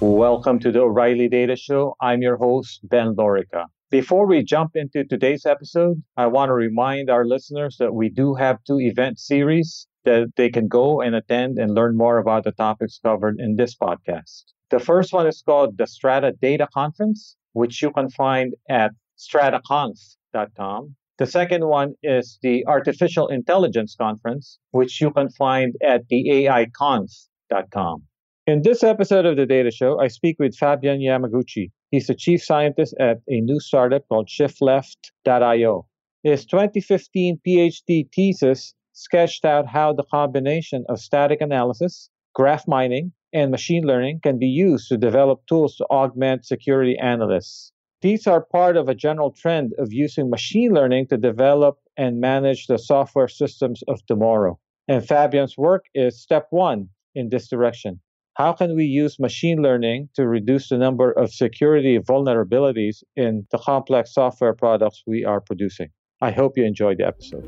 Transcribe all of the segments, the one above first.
Welcome to the O'Reilly Data Show. I'm your host, Ben Lorica. Before we jump into today's episode, I want to remind our listeners that we do have two event series that they can go and attend and learn more about the topics covered in this podcast. The first one is called the Strata Data Conference, which you can find at strataconf.com. The second one is the Artificial Intelligence Conference, which you can find at the AIconf.com. In this episode of the Data Show, I speak with Fabian Yamaguchi. He's the chief scientist at a new startup called ShiftLeft.io. His 2015 PhD thesis sketched out how the combination of static analysis, graph mining, and machine learning can be used to develop tools to augment security analysts. These are part of a general trend of using machine learning to develop and manage the software systems of tomorrow. And Fabian's work is step one in this direction. How can we use machine learning to reduce the number of security vulnerabilities in the complex software products we are producing? I hope you enjoyed the episode.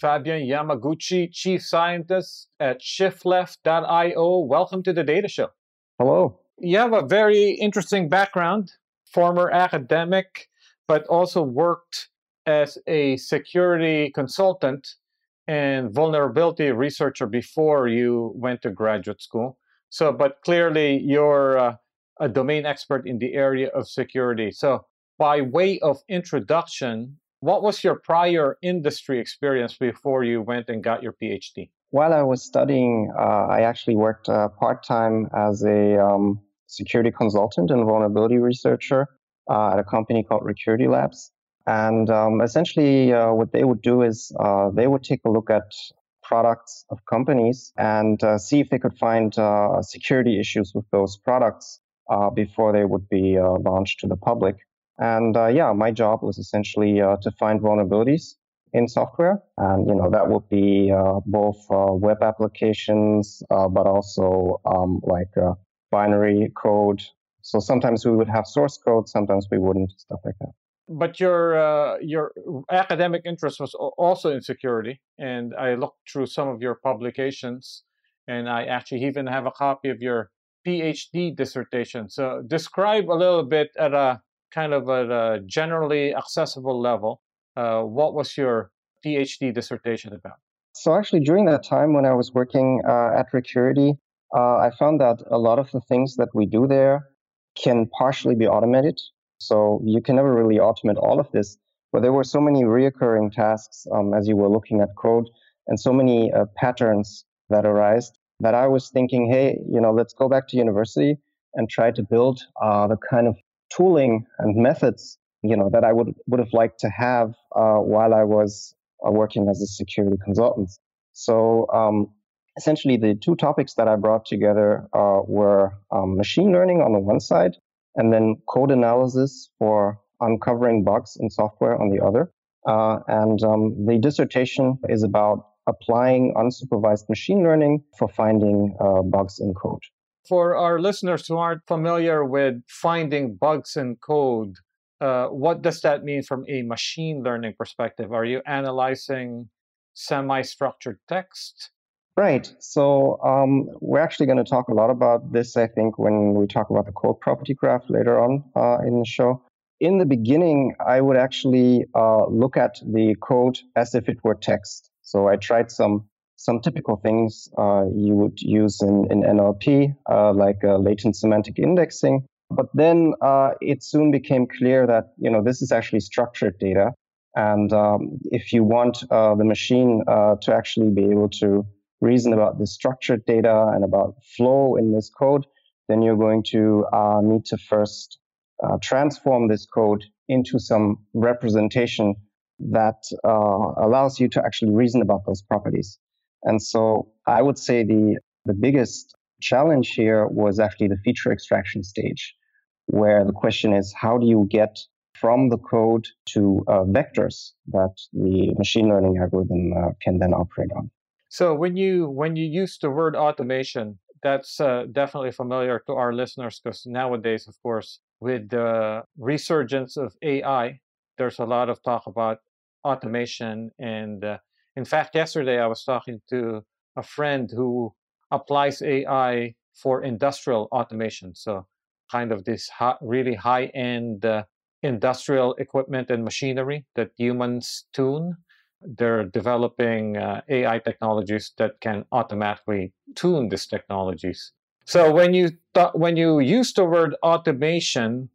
Fabian Yamaguchi, Chief Scientist at ShiftLeft.io. Welcome to the Data Show. Hello you have a very interesting background, former academic, but also worked as a security consultant and vulnerability researcher before you went to graduate school. So, but clearly you're uh, a domain expert in the area of security. So, by way of introduction, what was your prior industry experience before you went and got your PhD? While I was studying, uh, I actually worked uh, part time as a um, security consultant and vulnerability researcher uh, at a company called Recurity Labs. And um, essentially, uh, what they would do is uh, they would take a look at products of companies and uh, see if they could find uh, security issues with those products uh, before they would be launched to the public. And yeah, my job was essentially to find vulnerabilities in software, and you know that would be both web applications, but also um, like binary code. So sometimes we would have source code, sometimes we wouldn't, stuff like that. But your uh, your academic interest was also in security, and I looked through some of your publications, and I actually even have a copy of your PhD dissertation. So describe a little bit at a kind of a generally accessible level. Uh, what was your PhD dissertation about? So actually, during that time when I was working uh, at Recurity, uh, I found that a lot of the things that we do there can partially be automated. So you can never really automate all of this, but there were so many reoccurring tasks um, as you were looking at code and so many uh, patterns that arise that I was thinking, hey, you know, let's go back to university and try to build uh, the kind of tooling and methods, you know, that I would would have liked to have uh, while I was uh, working as a security consultant. So um, essentially the two topics that I brought together uh, were um, machine learning on the one side, and then code analysis for uncovering bugs in software on the other. Uh, and um, the dissertation is about applying unsupervised machine learning for finding uh, bugs in code. For our listeners who aren't familiar with finding bugs in code, uh, what does that mean from a machine learning perspective? Are you analyzing semi structured text? Right. So um, we're actually going to talk a lot about this, I think, when we talk about the code property graph later on uh, in the show. In the beginning, I would actually uh, look at the code as if it were text. So I tried some some typical things uh, you would use in, in NLP, uh, like uh, latent semantic indexing. But then uh, it soon became clear that you know this is actually structured data, and um, if you want the machine to actually be able to reason about the structured data and about flow in this code, then you're going to uh, need to first uh, transform this code into some representation that uh, allows you to actually reason about those properties. And so I would say the, the biggest challenge here was actually the feature extraction stage, where the question is how do you get from the code to uh, vectors that the machine learning algorithm uh, can then operate on. So when you when you use the word automation, that's uh, definitely familiar to our listeners because nowadays, of course, with the resurgence of AI, there's a lot of talk about automation. And uh, in fact, yesterday I was talking to a friend who applies AI for industrial automation. So, kind of this high, really high end uh, industrial equipment and machinery that humans tune. They're developing uh, AI technologies that can automatically tune these technologies. So when you th- when you use the word automation,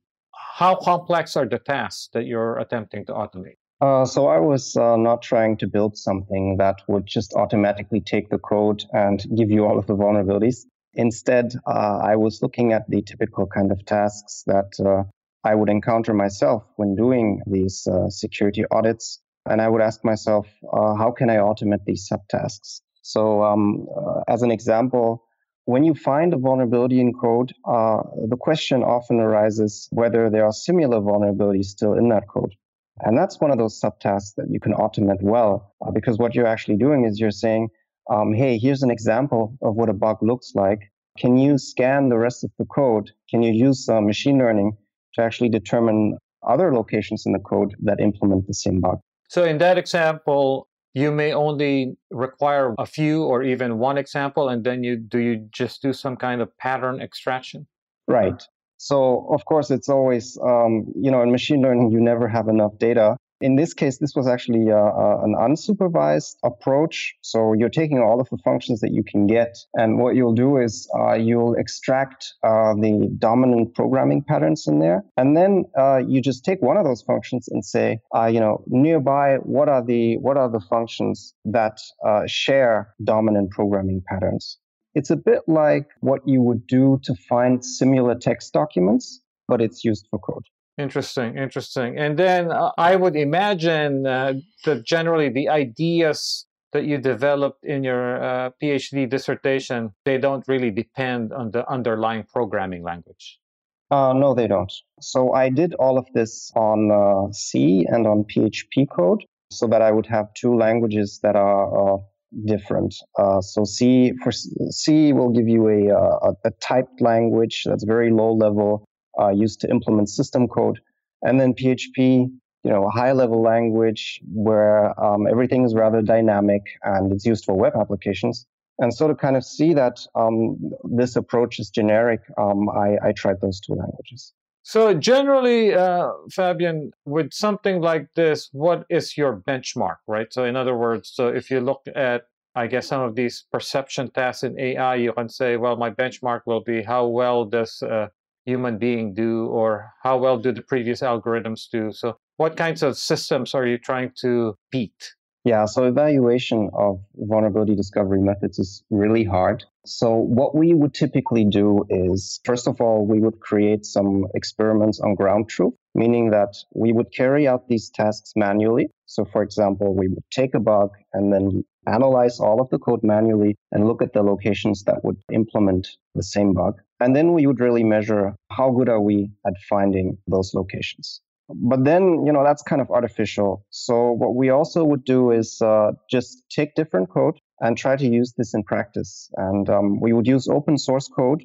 how complex are the tasks that you're attempting to automate? Uh, so I was uh, not trying to build something that would just automatically take the code and give you all of the vulnerabilities. Instead, uh, I was looking at the typical kind of tasks that uh, I would encounter myself when doing these uh, security audits. And I would ask myself, uh, how can I automate these subtasks? So, um, uh, as an example, when you find a vulnerability in code, uh, the question often arises whether there are similar vulnerabilities still in that code. And that's one of those subtasks that you can automate well, uh, because what you're actually doing is you're saying, um, hey, here's an example of what a bug looks like. Can you scan the rest of the code? Can you use uh, machine learning to actually determine other locations in the code that implement the same bug. So in that example, you may only require a few or even one example, and then you do you just do some kind of pattern extraction? Right. So of course, it's always um, you know in machine learning you never have enough data, in this case, this was actually uh, uh, an unsupervised approach. So you're taking all of the functions that you can get, and what you'll do is uh, you'll extract uh, the dominant programming patterns in there, and then uh, you just take one of those functions and say, uh, you know, nearby, what are the what are the functions that share dominant programming patterns? It's a bit like what you would do to find similar text documents, but it's used for code. Interesting, interesting. And then uh, I would imagine uh, that generally the ideas that you developed in your uh, PhD dissertation, they don't really depend on the underlying programming language. Uh, no, they don't. So I did all of this on uh, C and on PHP code so that I would have two languages that are uh, different. so C for C will give you a, a, a typed language that's very low level uh, used to implement system code. And then PHP, you know, a high level language where um, everything is rather dynamic and it's used for web applications. And so to kind of see that um, this approach is generic, um, I, I, tried those two languages. So generally, uh, Fabian, with something like this, what is your benchmark, right? So in other words, so if you look at, I guess some of these perception tasks in AI, you can say, well, my benchmark will be how well does uh, human being do or how well do the previous algorithms do? So what kinds of systems are you trying to beat? Yeah so evaluation of vulnerability discovery methods is really hard. So what we would typically do is first of all we would create some experiments on ground truth meaning that we would carry out these tasks manually so for example we would take a bug and then analyze all of the code manually and look at the locations that would implement the same bug. And then we would really measure how good are we at finding those locations. But then, you know, that's kind of artificial. So what we also would do is uh, just take different code and try to use this in practice. And um, we would use open source code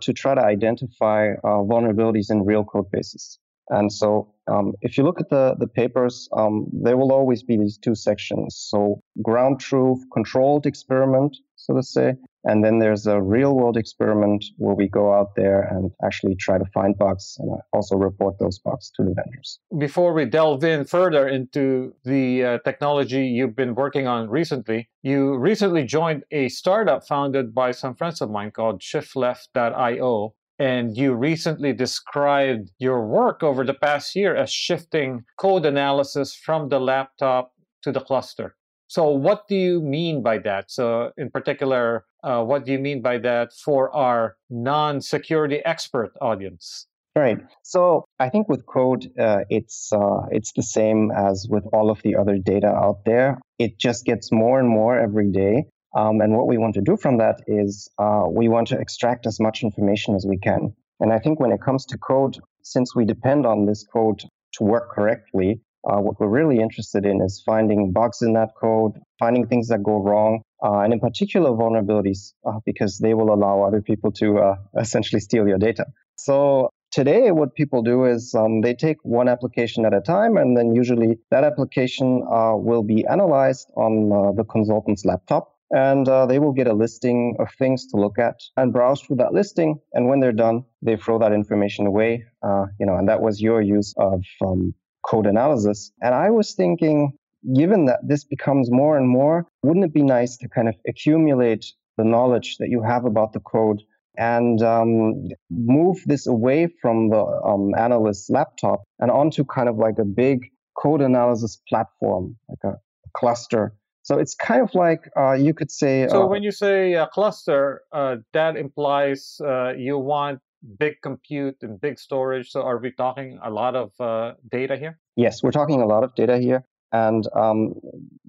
to try to identify uh, vulnerabilities in real code bases. And so um, if you look at the, the papers, um, there will always be these two sections. So ground truth, controlled experiment, so to say, and then there's a real world experiment where we go out there and actually try to find bugs and also report those bugs to the vendors. Before we delve in further into the uh, technology you've been working on recently, you recently joined a startup founded by some friends of mine called ShiftLeft.io. And you recently described your work over the past year as shifting code analysis from the laptop to the cluster. So, what do you mean by that? So, in particular, uh, what do you mean by that for our non security expert audience? Right. So I think with code, uh, it's uh, it's the same as with all of the other data out there. It just gets more and more every day. Um, and what we want to do from that is uh, we want to extract as much information as we can. And I think when it comes to code, since we depend on this code to work correctly, uh, what we're really interested in is finding bugs in that code, finding things that go wrong, uh, and in particular vulnerabilities, uh, because they will allow other people to uh, essentially steal your data. So today, what people do is um, they take one application at a time, and then usually that application uh, will be analyzed on uh, the consultant's laptop and uh, they will get a listing of things to look at and browse through that listing. And when they're done, they throw that information away. Uh, you know, and that was your use of um, code analysis. And I was thinking, given that this becomes more and more, wouldn't it be nice to kind of accumulate the knowledge that you have about the code and um, move this away from the um, analyst's laptop and onto kind of like a big code analysis platform, like a cluster so it's kind of like uh, you could say. So uh, when you say a cluster, uh, that implies uh, you want big compute and big storage. So are we talking a lot of uh, data here? Yes, we're talking a lot of data here, and um,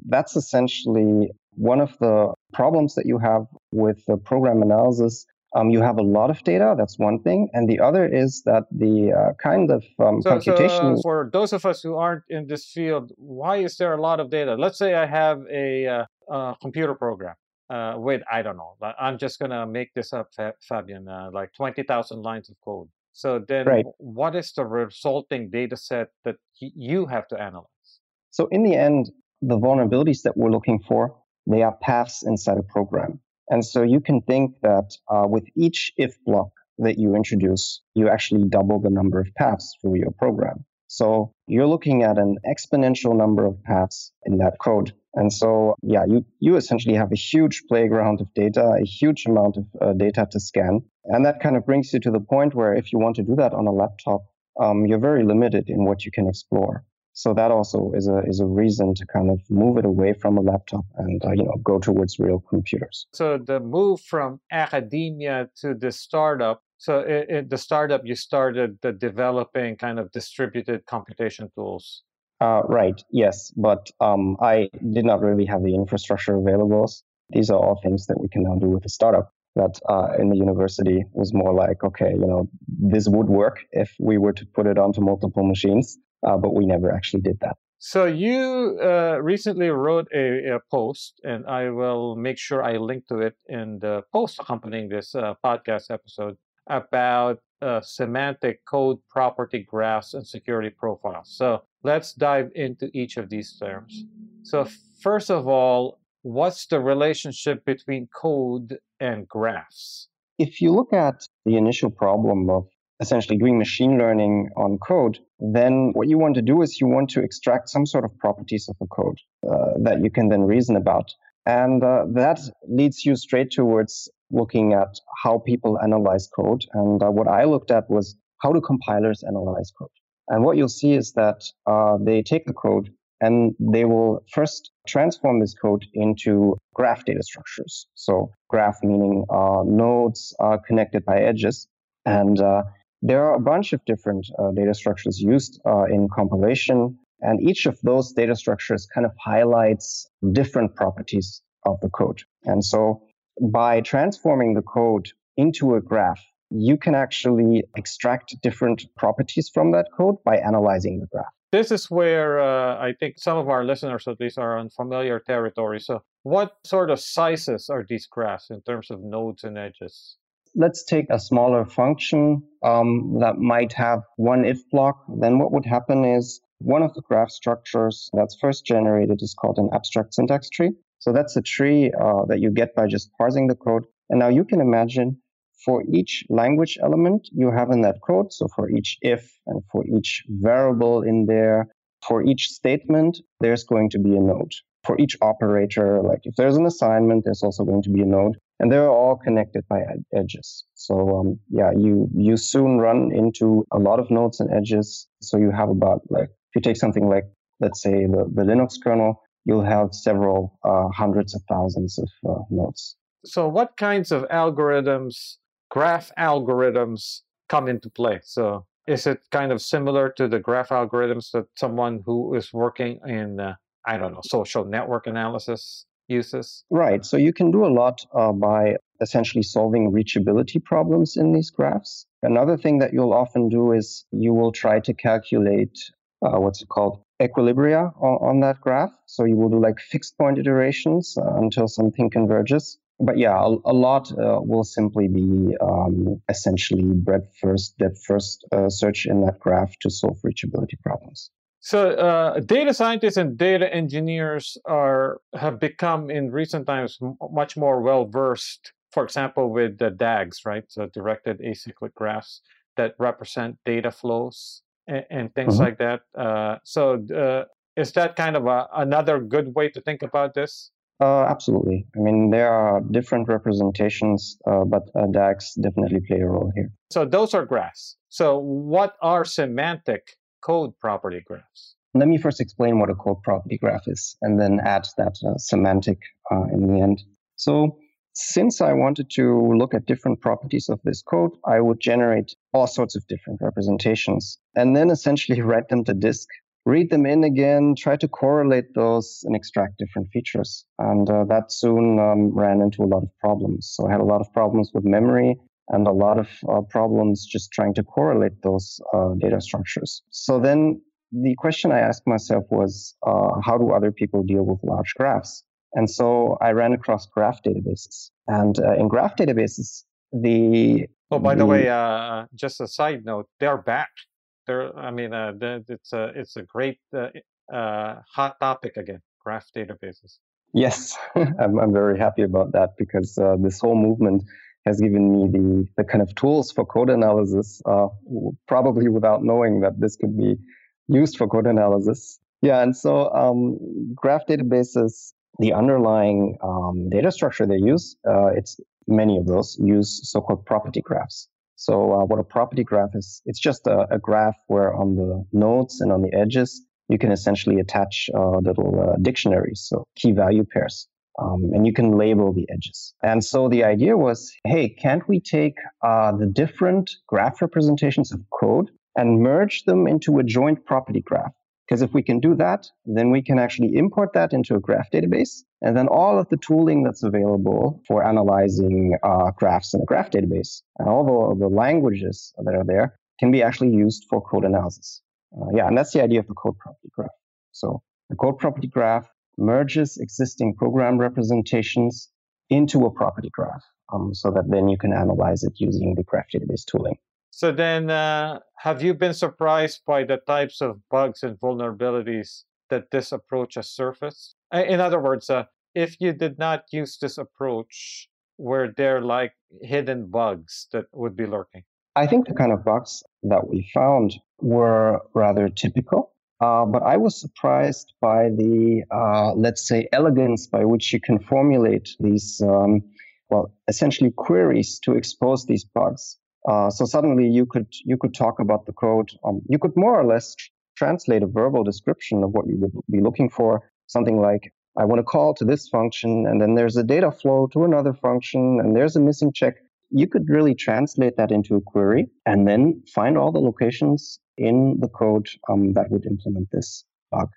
that's essentially one of the problems that you have with the program analysis um, you have a lot of data. That's one thing, and the other is that the uh, kind of um, so, computation. So for those of us who aren't in this field, why is there a lot of data? Let's say I have a, uh, a computer program uh, with I don't know. I'm just gonna make this up, Fabian. Uh, like twenty thousand lines of code. So then, right. what is the resulting data set that you have to analyze? So in the end, the vulnerabilities that we're looking for, they are paths inside a program. And so you can think that uh, with each if block that you introduce, you actually double the number of paths through your program. So you're looking at an exponential number of paths in that code. And so, yeah, you, you essentially have a huge playground of data, a huge amount of uh, data to scan. And that kind of brings you to the point where if you want to do that on a laptop, um, you're very limited in what you can explore. So that also is a is a reason to kind of move it away from a laptop and uh, you know go towards real computers. So the move from academia to the startup. So in the startup, you started the developing kind of distributed computation tools. Uh, right. Yes, but um, I did not really have the infrastructure available. These are all things that we can now do with a startup. That uh, in the university was more like, okay, you know, this would work if we were to put it onto multiple machines uh, but we never actually did that. So you uh, recently wrote a, a, post, and I will make sure I link to it in the post accompanying this uh, podcast episode about uh, semantic code property graphs and security profiles. So let's dive into each of these terms. So first of all, what's the relationship between code and graphs? If you look at the initial problem of essentially doing machine learning on code, then what you want to do is you want to extract some sort of properties of the code uh, that you can then reason about. And uh, that leads you straight towards looking at how people analyze code. And uh, what I looked at was how do compilers analyze code? And what you'll see is that uh, they take the code and they will first transform this code into graph data structures. So graph meaning uh, nodes are connected by edges. And uh, there are a bunch of different uh, data structures used uh, in compilation, and each of those data structures kind of highlights different properties of the code. And so by transforming the code into a graph, you can actually extract different properties from that code by analyzing the graph. This is where uh, I think some of our listeners at least are on familiar territory. So, what sort of sizes are these graphs in terms of nodes and edges? Let's take a smaller function um, that might have one if block. Then what would happen is one of the graph structures that's first generated is called an abstract syntax tree. So that's a tree uh, that you get by just parsing the code. And now you can imagine for each language element you have in that code, so for each if and for each variable in there, for each statement, there's going to be a node. For each operator, like if there's an assignment, there's also going to be a node and they're all connected by ed- edges. So um, yeah, you you soon run into a lot of nodes and edges. So you have about like if you take something like let's say the, the Linux kernel, you'll have several uh, hundreds of thousands of uh, nodes. So what kinds of algorithms, graph algorithms, come into play? So is it kind of similar to the graph algorithms that someone who is working in uh, I don't know social network analysis uses? Right. So you can do a lot uh, by essentially solving reachability problems in these graphs. Another thing that you'll often do is you will try to calculate uh, what's called equilibria on, on, that graph. So you will do like fixed point iterations uh, until something converges. But yeah, a, a lot uh, will simply be um, essentially breadth first, depth first uh, search in that graph to solve reachability problems. So, uh, data scientists and data engineers are have become in recent times m- much more well versed. For example, with the DAGs, right? So, directed acyclic graphs that represent data flows and, and things mm-hmm. like that. Uh, so, uh, is that kind of a, another good way to think about this? Uh, absolutely. I mean, there are different representations, uh, but uh, DAGs definitely play a role here. So those are graphs. So what are semantic code property graphs? Let me first explain what a code property graph is, and then add that uh, semantic uh, in the end. So since I wanted to look at different properties of this code, I would generate all sorts of different representations and then essentially write them to disk read them in again, try to correlate those and extract different features. And uh, that soon um, ran into a lot of problems. So I had a lot of problems with memory and a lot of uh, problems just trying to correlate those uh, data structures. So then the question I asked myself was, uh, how do other people deal with large graphs? And so I ran across graph databases. And uh, in graph databases, the Oh, by the, the way, uh, just a side note, they're back They're, I mean, uh, it's a it's a great uh, uh, hot topic again. Graph databases. Yes, I'm I'm very happy about that because uh, this whole movement has given me the the kind of tools for code analysis, uh, probably without knowing that this could be used for code analysis. Yeah, and so um, graph databases, the underlying um, data structure they use, uh, it's many of those use so-called property graphs. So uh, what a property graph is, it's just a, a, graph where on the nodes and on the edges, you can essentially attach uh, little uh, dictionaries, so key value pairs. Um, and you can label the edges. And so the idea was, hey, can't we take uh, the different graph representations of code and merge them into a joint property graph? Because if we can do that, then we can actually import that into a graph database. And then all of the tooling that's available for analyzing uh, graphs in a graph database and all the, the, languages that are there can be actually used for code analysis. Uh, yeah, and that's the idea of the code property graph. So the code property graph merges existing program representations into a property graph um, so that then you can analyze it using the graph database tooling. So then, uh, have you been surprised by the types of bugs and vulnerabilities that this approach has surfaced? In other words, uh, if you did not use this approach, were there like hidden bugs that would be lurking? I think the kind of bugs that we found were rather typical. Uh, but I was surprised by the, uh, let's say, elegance by which you can formulate these, um, well, essentially queries to expose these bugs. Uh, so suddenly you could you could talk about the code. Um, you could more or less translate a verbal description of what you would be looking for. Something like, I want to call to this function, and then there's a data flow to another function, and there's a missing check. You could really translate that into a query and then find all the locations in the code um, that would implement this bug.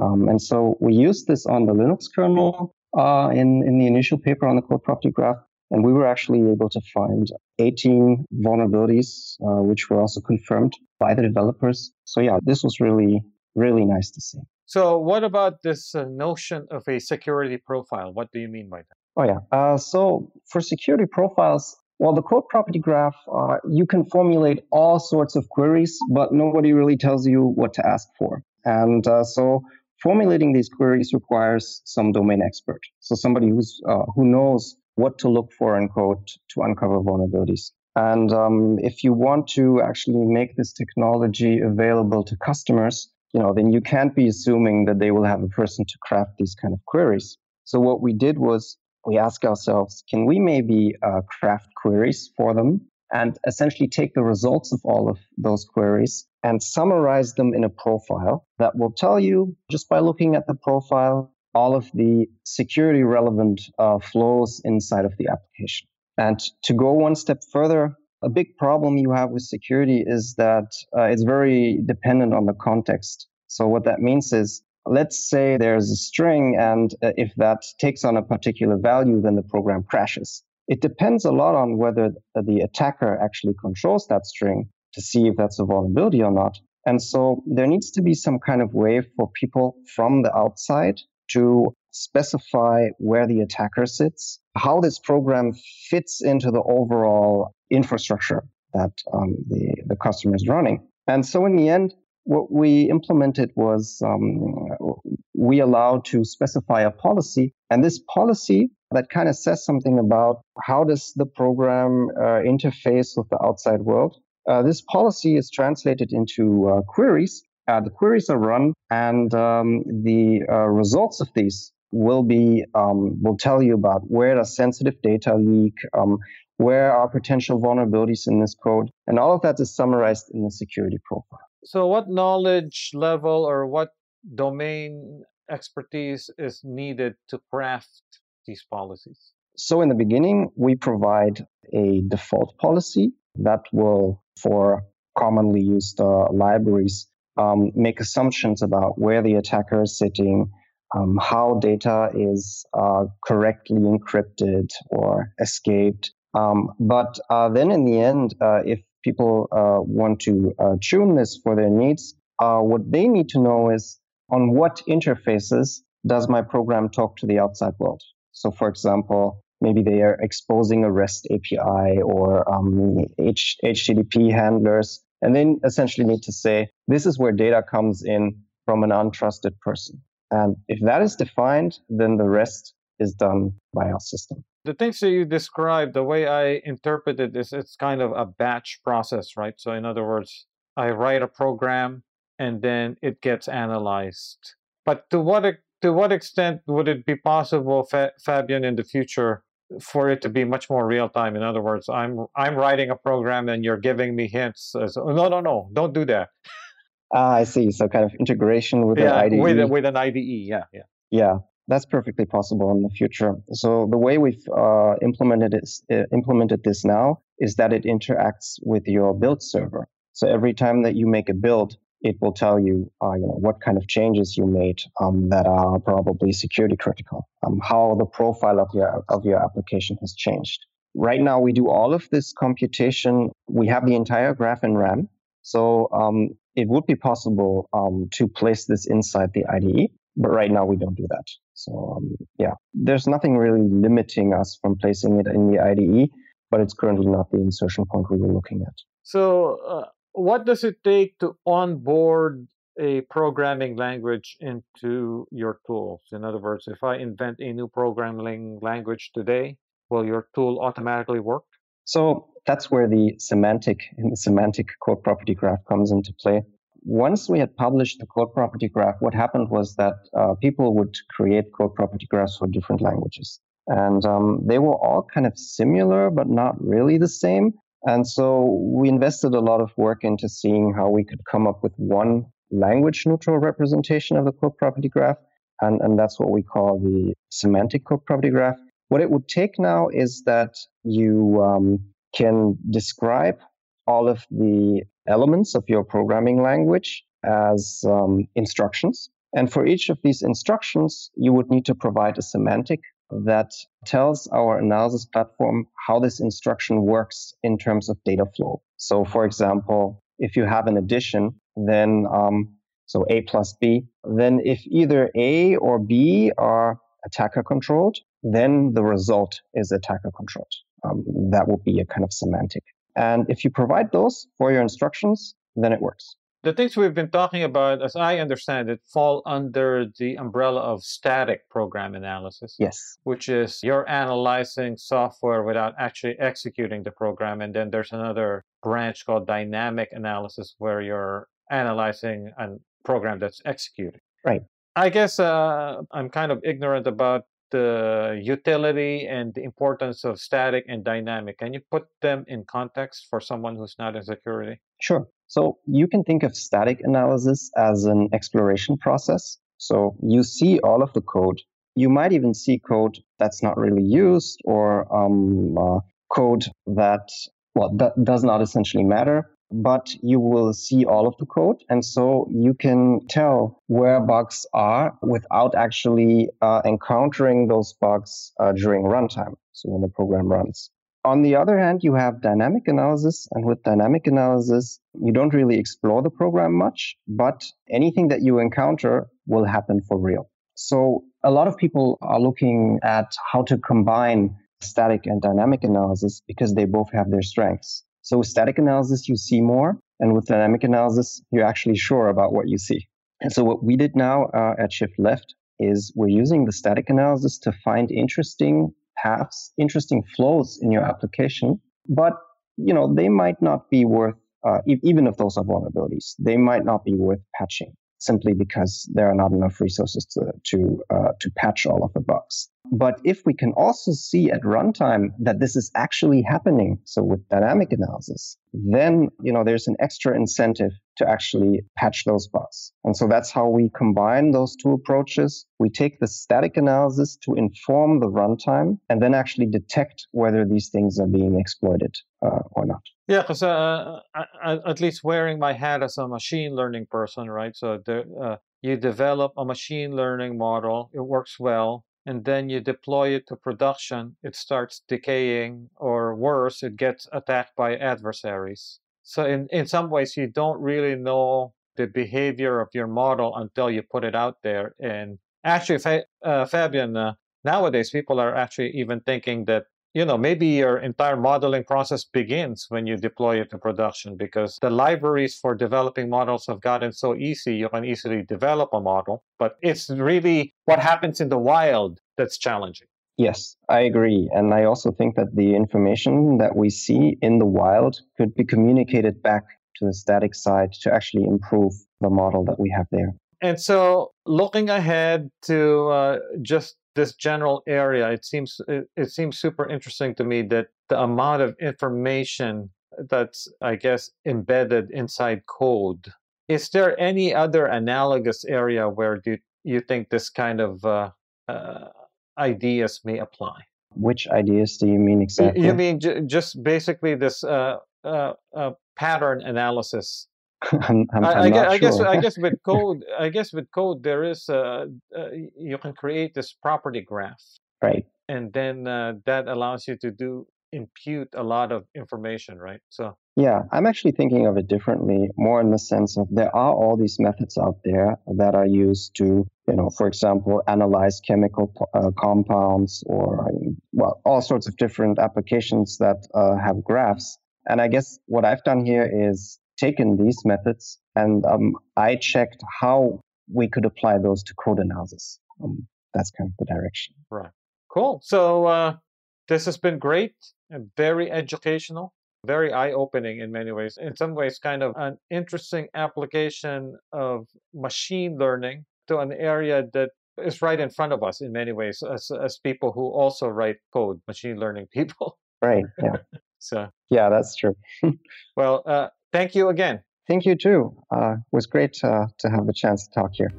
Um, and so we used this on the Linux kernel uh, in, in the initial paper on the code property graph. And we were actually able to find 18 vulnerabilities, uh, which were also confirmed by the developers. So yeah, this was really, really nice to see. So what about this uh, notion of a security profile? What do you mean by that? Oh yeah. Uh, so for security profiles, well, the code property graph, uh, you can formulate all sorts of queries, but nobody really tells you what to ask for. And uh, so formulating these queries requires some domain expert. So somebody who's, uh, who knows what to look for in code to uncover vulnerabilities. And um, if you want to actually make this technology available to customers, you know, then you can't be assuming that they will have a person to craft these kind of queries. So what we did was we ask ourselves, can we maybe uh, craft queries for them and essentially take the results of all of those queries and summarize them in a profile that will tell you just by looking at the profile all of the security relevant uh, flows inside of the application. And to go one step further, a big problem you have with security is that uh, it's very dependent on the context. So what that means is, let's say there's a string, and uh, if that takes on a particular value, then the program crashes. It depends a lot on whether the attacker actually controls that string to see if that's a vulnerability or not. And so there needs to be some kind of way for people from the outside to specify where the attacker sits, how this program fits into the overall infrastructure that um, the, the customer is running. And so in the end, what we implemented was um, we allowed to specify a policy, and this policy that kind of says something about how does the program uh, interface with the outside world. Uh, this policy is translated into uh, queries. Uh, the queries are run, and um, the uh, results of these will be um, will tell you about where does sensitive data leak, um, where are potential vulnerabilities in this code, and all of that is summarized in the security profile. So, what knowledge level or what domain expertise is needed to craft these policies? So, in the beginning, we provide a default policy that will, for commonly used uh, libraries, um, make assumptions about where the attacker is sitting, um, how data is uh, correctly encrypted or escaped. Um, but uh, then in the end, uh, if people uh, want to uh, tune this for their needs, uh, what they need to know is on what interfaces does my program talk to the outside world. So, for example, maybe they are exposing a REST API or um, H- HTTP handlers, and then essentially need to say, this is where data comes in from an untrusted person. And if that is defined, then the rest is done by our system. The things that you described, the way I interpret it is it's kind of a batch process, right? So, in other words, I write a program and then it gets analyzed. But to what to what extent would it be possible, Fa- Fabian, in the future, for it to be much more real time? In other words, I'm I'm writing a program and you're giving me hints. As, oh, no, no, no, don't do that. Ah, I see. So kind of integration with yeah, an IDE. With, with an IDE, yeah, yeah. Yeah, that's perfectly possible in the future. So the way we've uh, implemented uh, implemented this now is that it interacts with your build server. So every time that you make a build, it will tell you, uh, you know, what kind of changes you made um, that are probably security critical, um, how the profile of your of your application has changed. Right now, we do all of this computation. We have the entire graph in RAM, so um, it would be possible um, to place this inside the IDE, but right now we don't do that. So um, yeah, there's nothing really limiting us from placing it in the IDE, but it's currently not the insertion point we were looking at. So uh, what does it take to onboard a programming language into your tools? In other words, if I invent a new programming language today, will your tool automatically work? So that's where the semantic in the semantic code property graph comes into play. Once we had published the code property graph, what happened was that uh, people would create code property graphs for different languages. And um, they were all kind of similar, but not really the same. And so we invested a lot of work into seeing how we could come up with one language neutral representation of the code property graph. And, and that's what we call the semantic code property graph. What it would take now is that you um, can describe all of the elements of your programming language as um, instructions. And for each of these instructions, you would need to provide a semantic that tells our analysis platform how this instruction works in terms of data flow. So, for example, if you have an addition, then um, so A plus B, then if either A or B are attacker controlled, then the result is attacker controlled. Um, that would be a kind of semantic. And if you provide those for your instructions, then it works. The things we've been talking about, as I understand it, fall under the umbrella of static program analysis. Yes. Which is you're analyzing software without actually executing the program. And then there's another branch called dynamic analysis where you're analyzing a program that's executing. Right. I guess uh, I'm kind of ignorant about the utility and the importance of static and dynamic. Can you put them in context for someone who's not in security? Sure. So you can think of static analysis as an exploration process. So you see all of the code. You might even see code that's not really used or um, uh, code that, well, that does not essentially matter but you will see all of the code. And so you can tell where bugs are without actually uh, encountering those bugs uh, during runtime. So when the program runs. On the other hand, you have dynamic analysis. And with dynamic analysis, you don't really explore the program much, but anything that you encounter will happen for real. So a lot of people are looking at how to combine static and dynamic analysis because they both have their strengths. So with static analysis, you see more. And with dynamic analysis, you're actually sure about what you see. And so what we did now uh, at Shift Left is we're using the static analysis to find interesting paths, interesting flows in your application, but you know they might not be worth uh, e- even if those are vulnerabilities, they might not be worth patching simply because there are not enough resources to to uh, to patch all of the bugs. But if we can also see at runtime that this is actually happening, so with dynamic analysis, then you know there's an extra incentive to actually patch those bugs. And so that's how we combine those two approaches. We take the static analysis to inform the runtime and then actually detect whether these things are being exploited uh, or not. Yeah, because uh, at least wearing my hat as a machine learning person, right? So the, uh, you develop a machine learning model, it works well, and then you deploy it to production, it starts decaying, or worse, it gets attacked by adversaries. So in, in some ways, you don't really know the behavior of your model until you put it out there. And actually, uh, Fabian, uh, nowadays people are actually even thinking that you know maybe your entire modeling process begins when you deploy it to production because the libraries for developing models have gotten so easy you can easily develop a model but it's really what happens in the wild that's challenging Yes, I agree. And I also think that the information that we see in the wild could be communicated back to the static side to actually improve the model that we have there. And so, looking ahead to uh, just this general area, it seems it, it seems super interesting to me that the amount of information that's, I guess, embedded inside code. Is there any other analogous area where do you think this kind of uh, uh, ideas may apply? Which ideas do you mean exactly? You mean j- just basically this uh, uh, uh pattern analysis I'm, I'm, I, I, guess, sure. I, guess, I guess with code, I guess with code there is uh, uh, you can create this property graph, right? And then uh, that allows you to do impute a lot of information, right? So yeah, I'm actually thinking of it differently, more in the sense of there are all these methods out there that are used to, you know, for example, analyze chemical uh, compounds or well, all sorts of different applications that uh, have graphs. And I guess what I've done here is taken these methods and um, I checked how we could apply those to code analysis. Um, that's kind of the direction. Right. Cool. So uh, this has been great and very educational, very eye opening in many ways. In some ways, kind of an interesting application of machine learning to an area that is right in front of us in many ways as, as people who also write code, machine learning people. Right. Yeah. so, yeah, that's true. well, uh, Thank you again. Thank you too. Uh, it was great uh, to have the chance to talk here.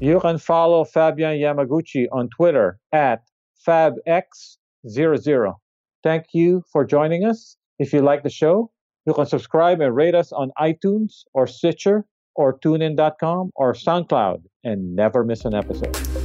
You can follow Fabian Yamaguchi on Twitter at FabsX00. Thank you for joining us. If you like the show, you can subscribe and rate us on iTunes or Stitcher or TuneIn.com or SoundCloud and never miss an episode.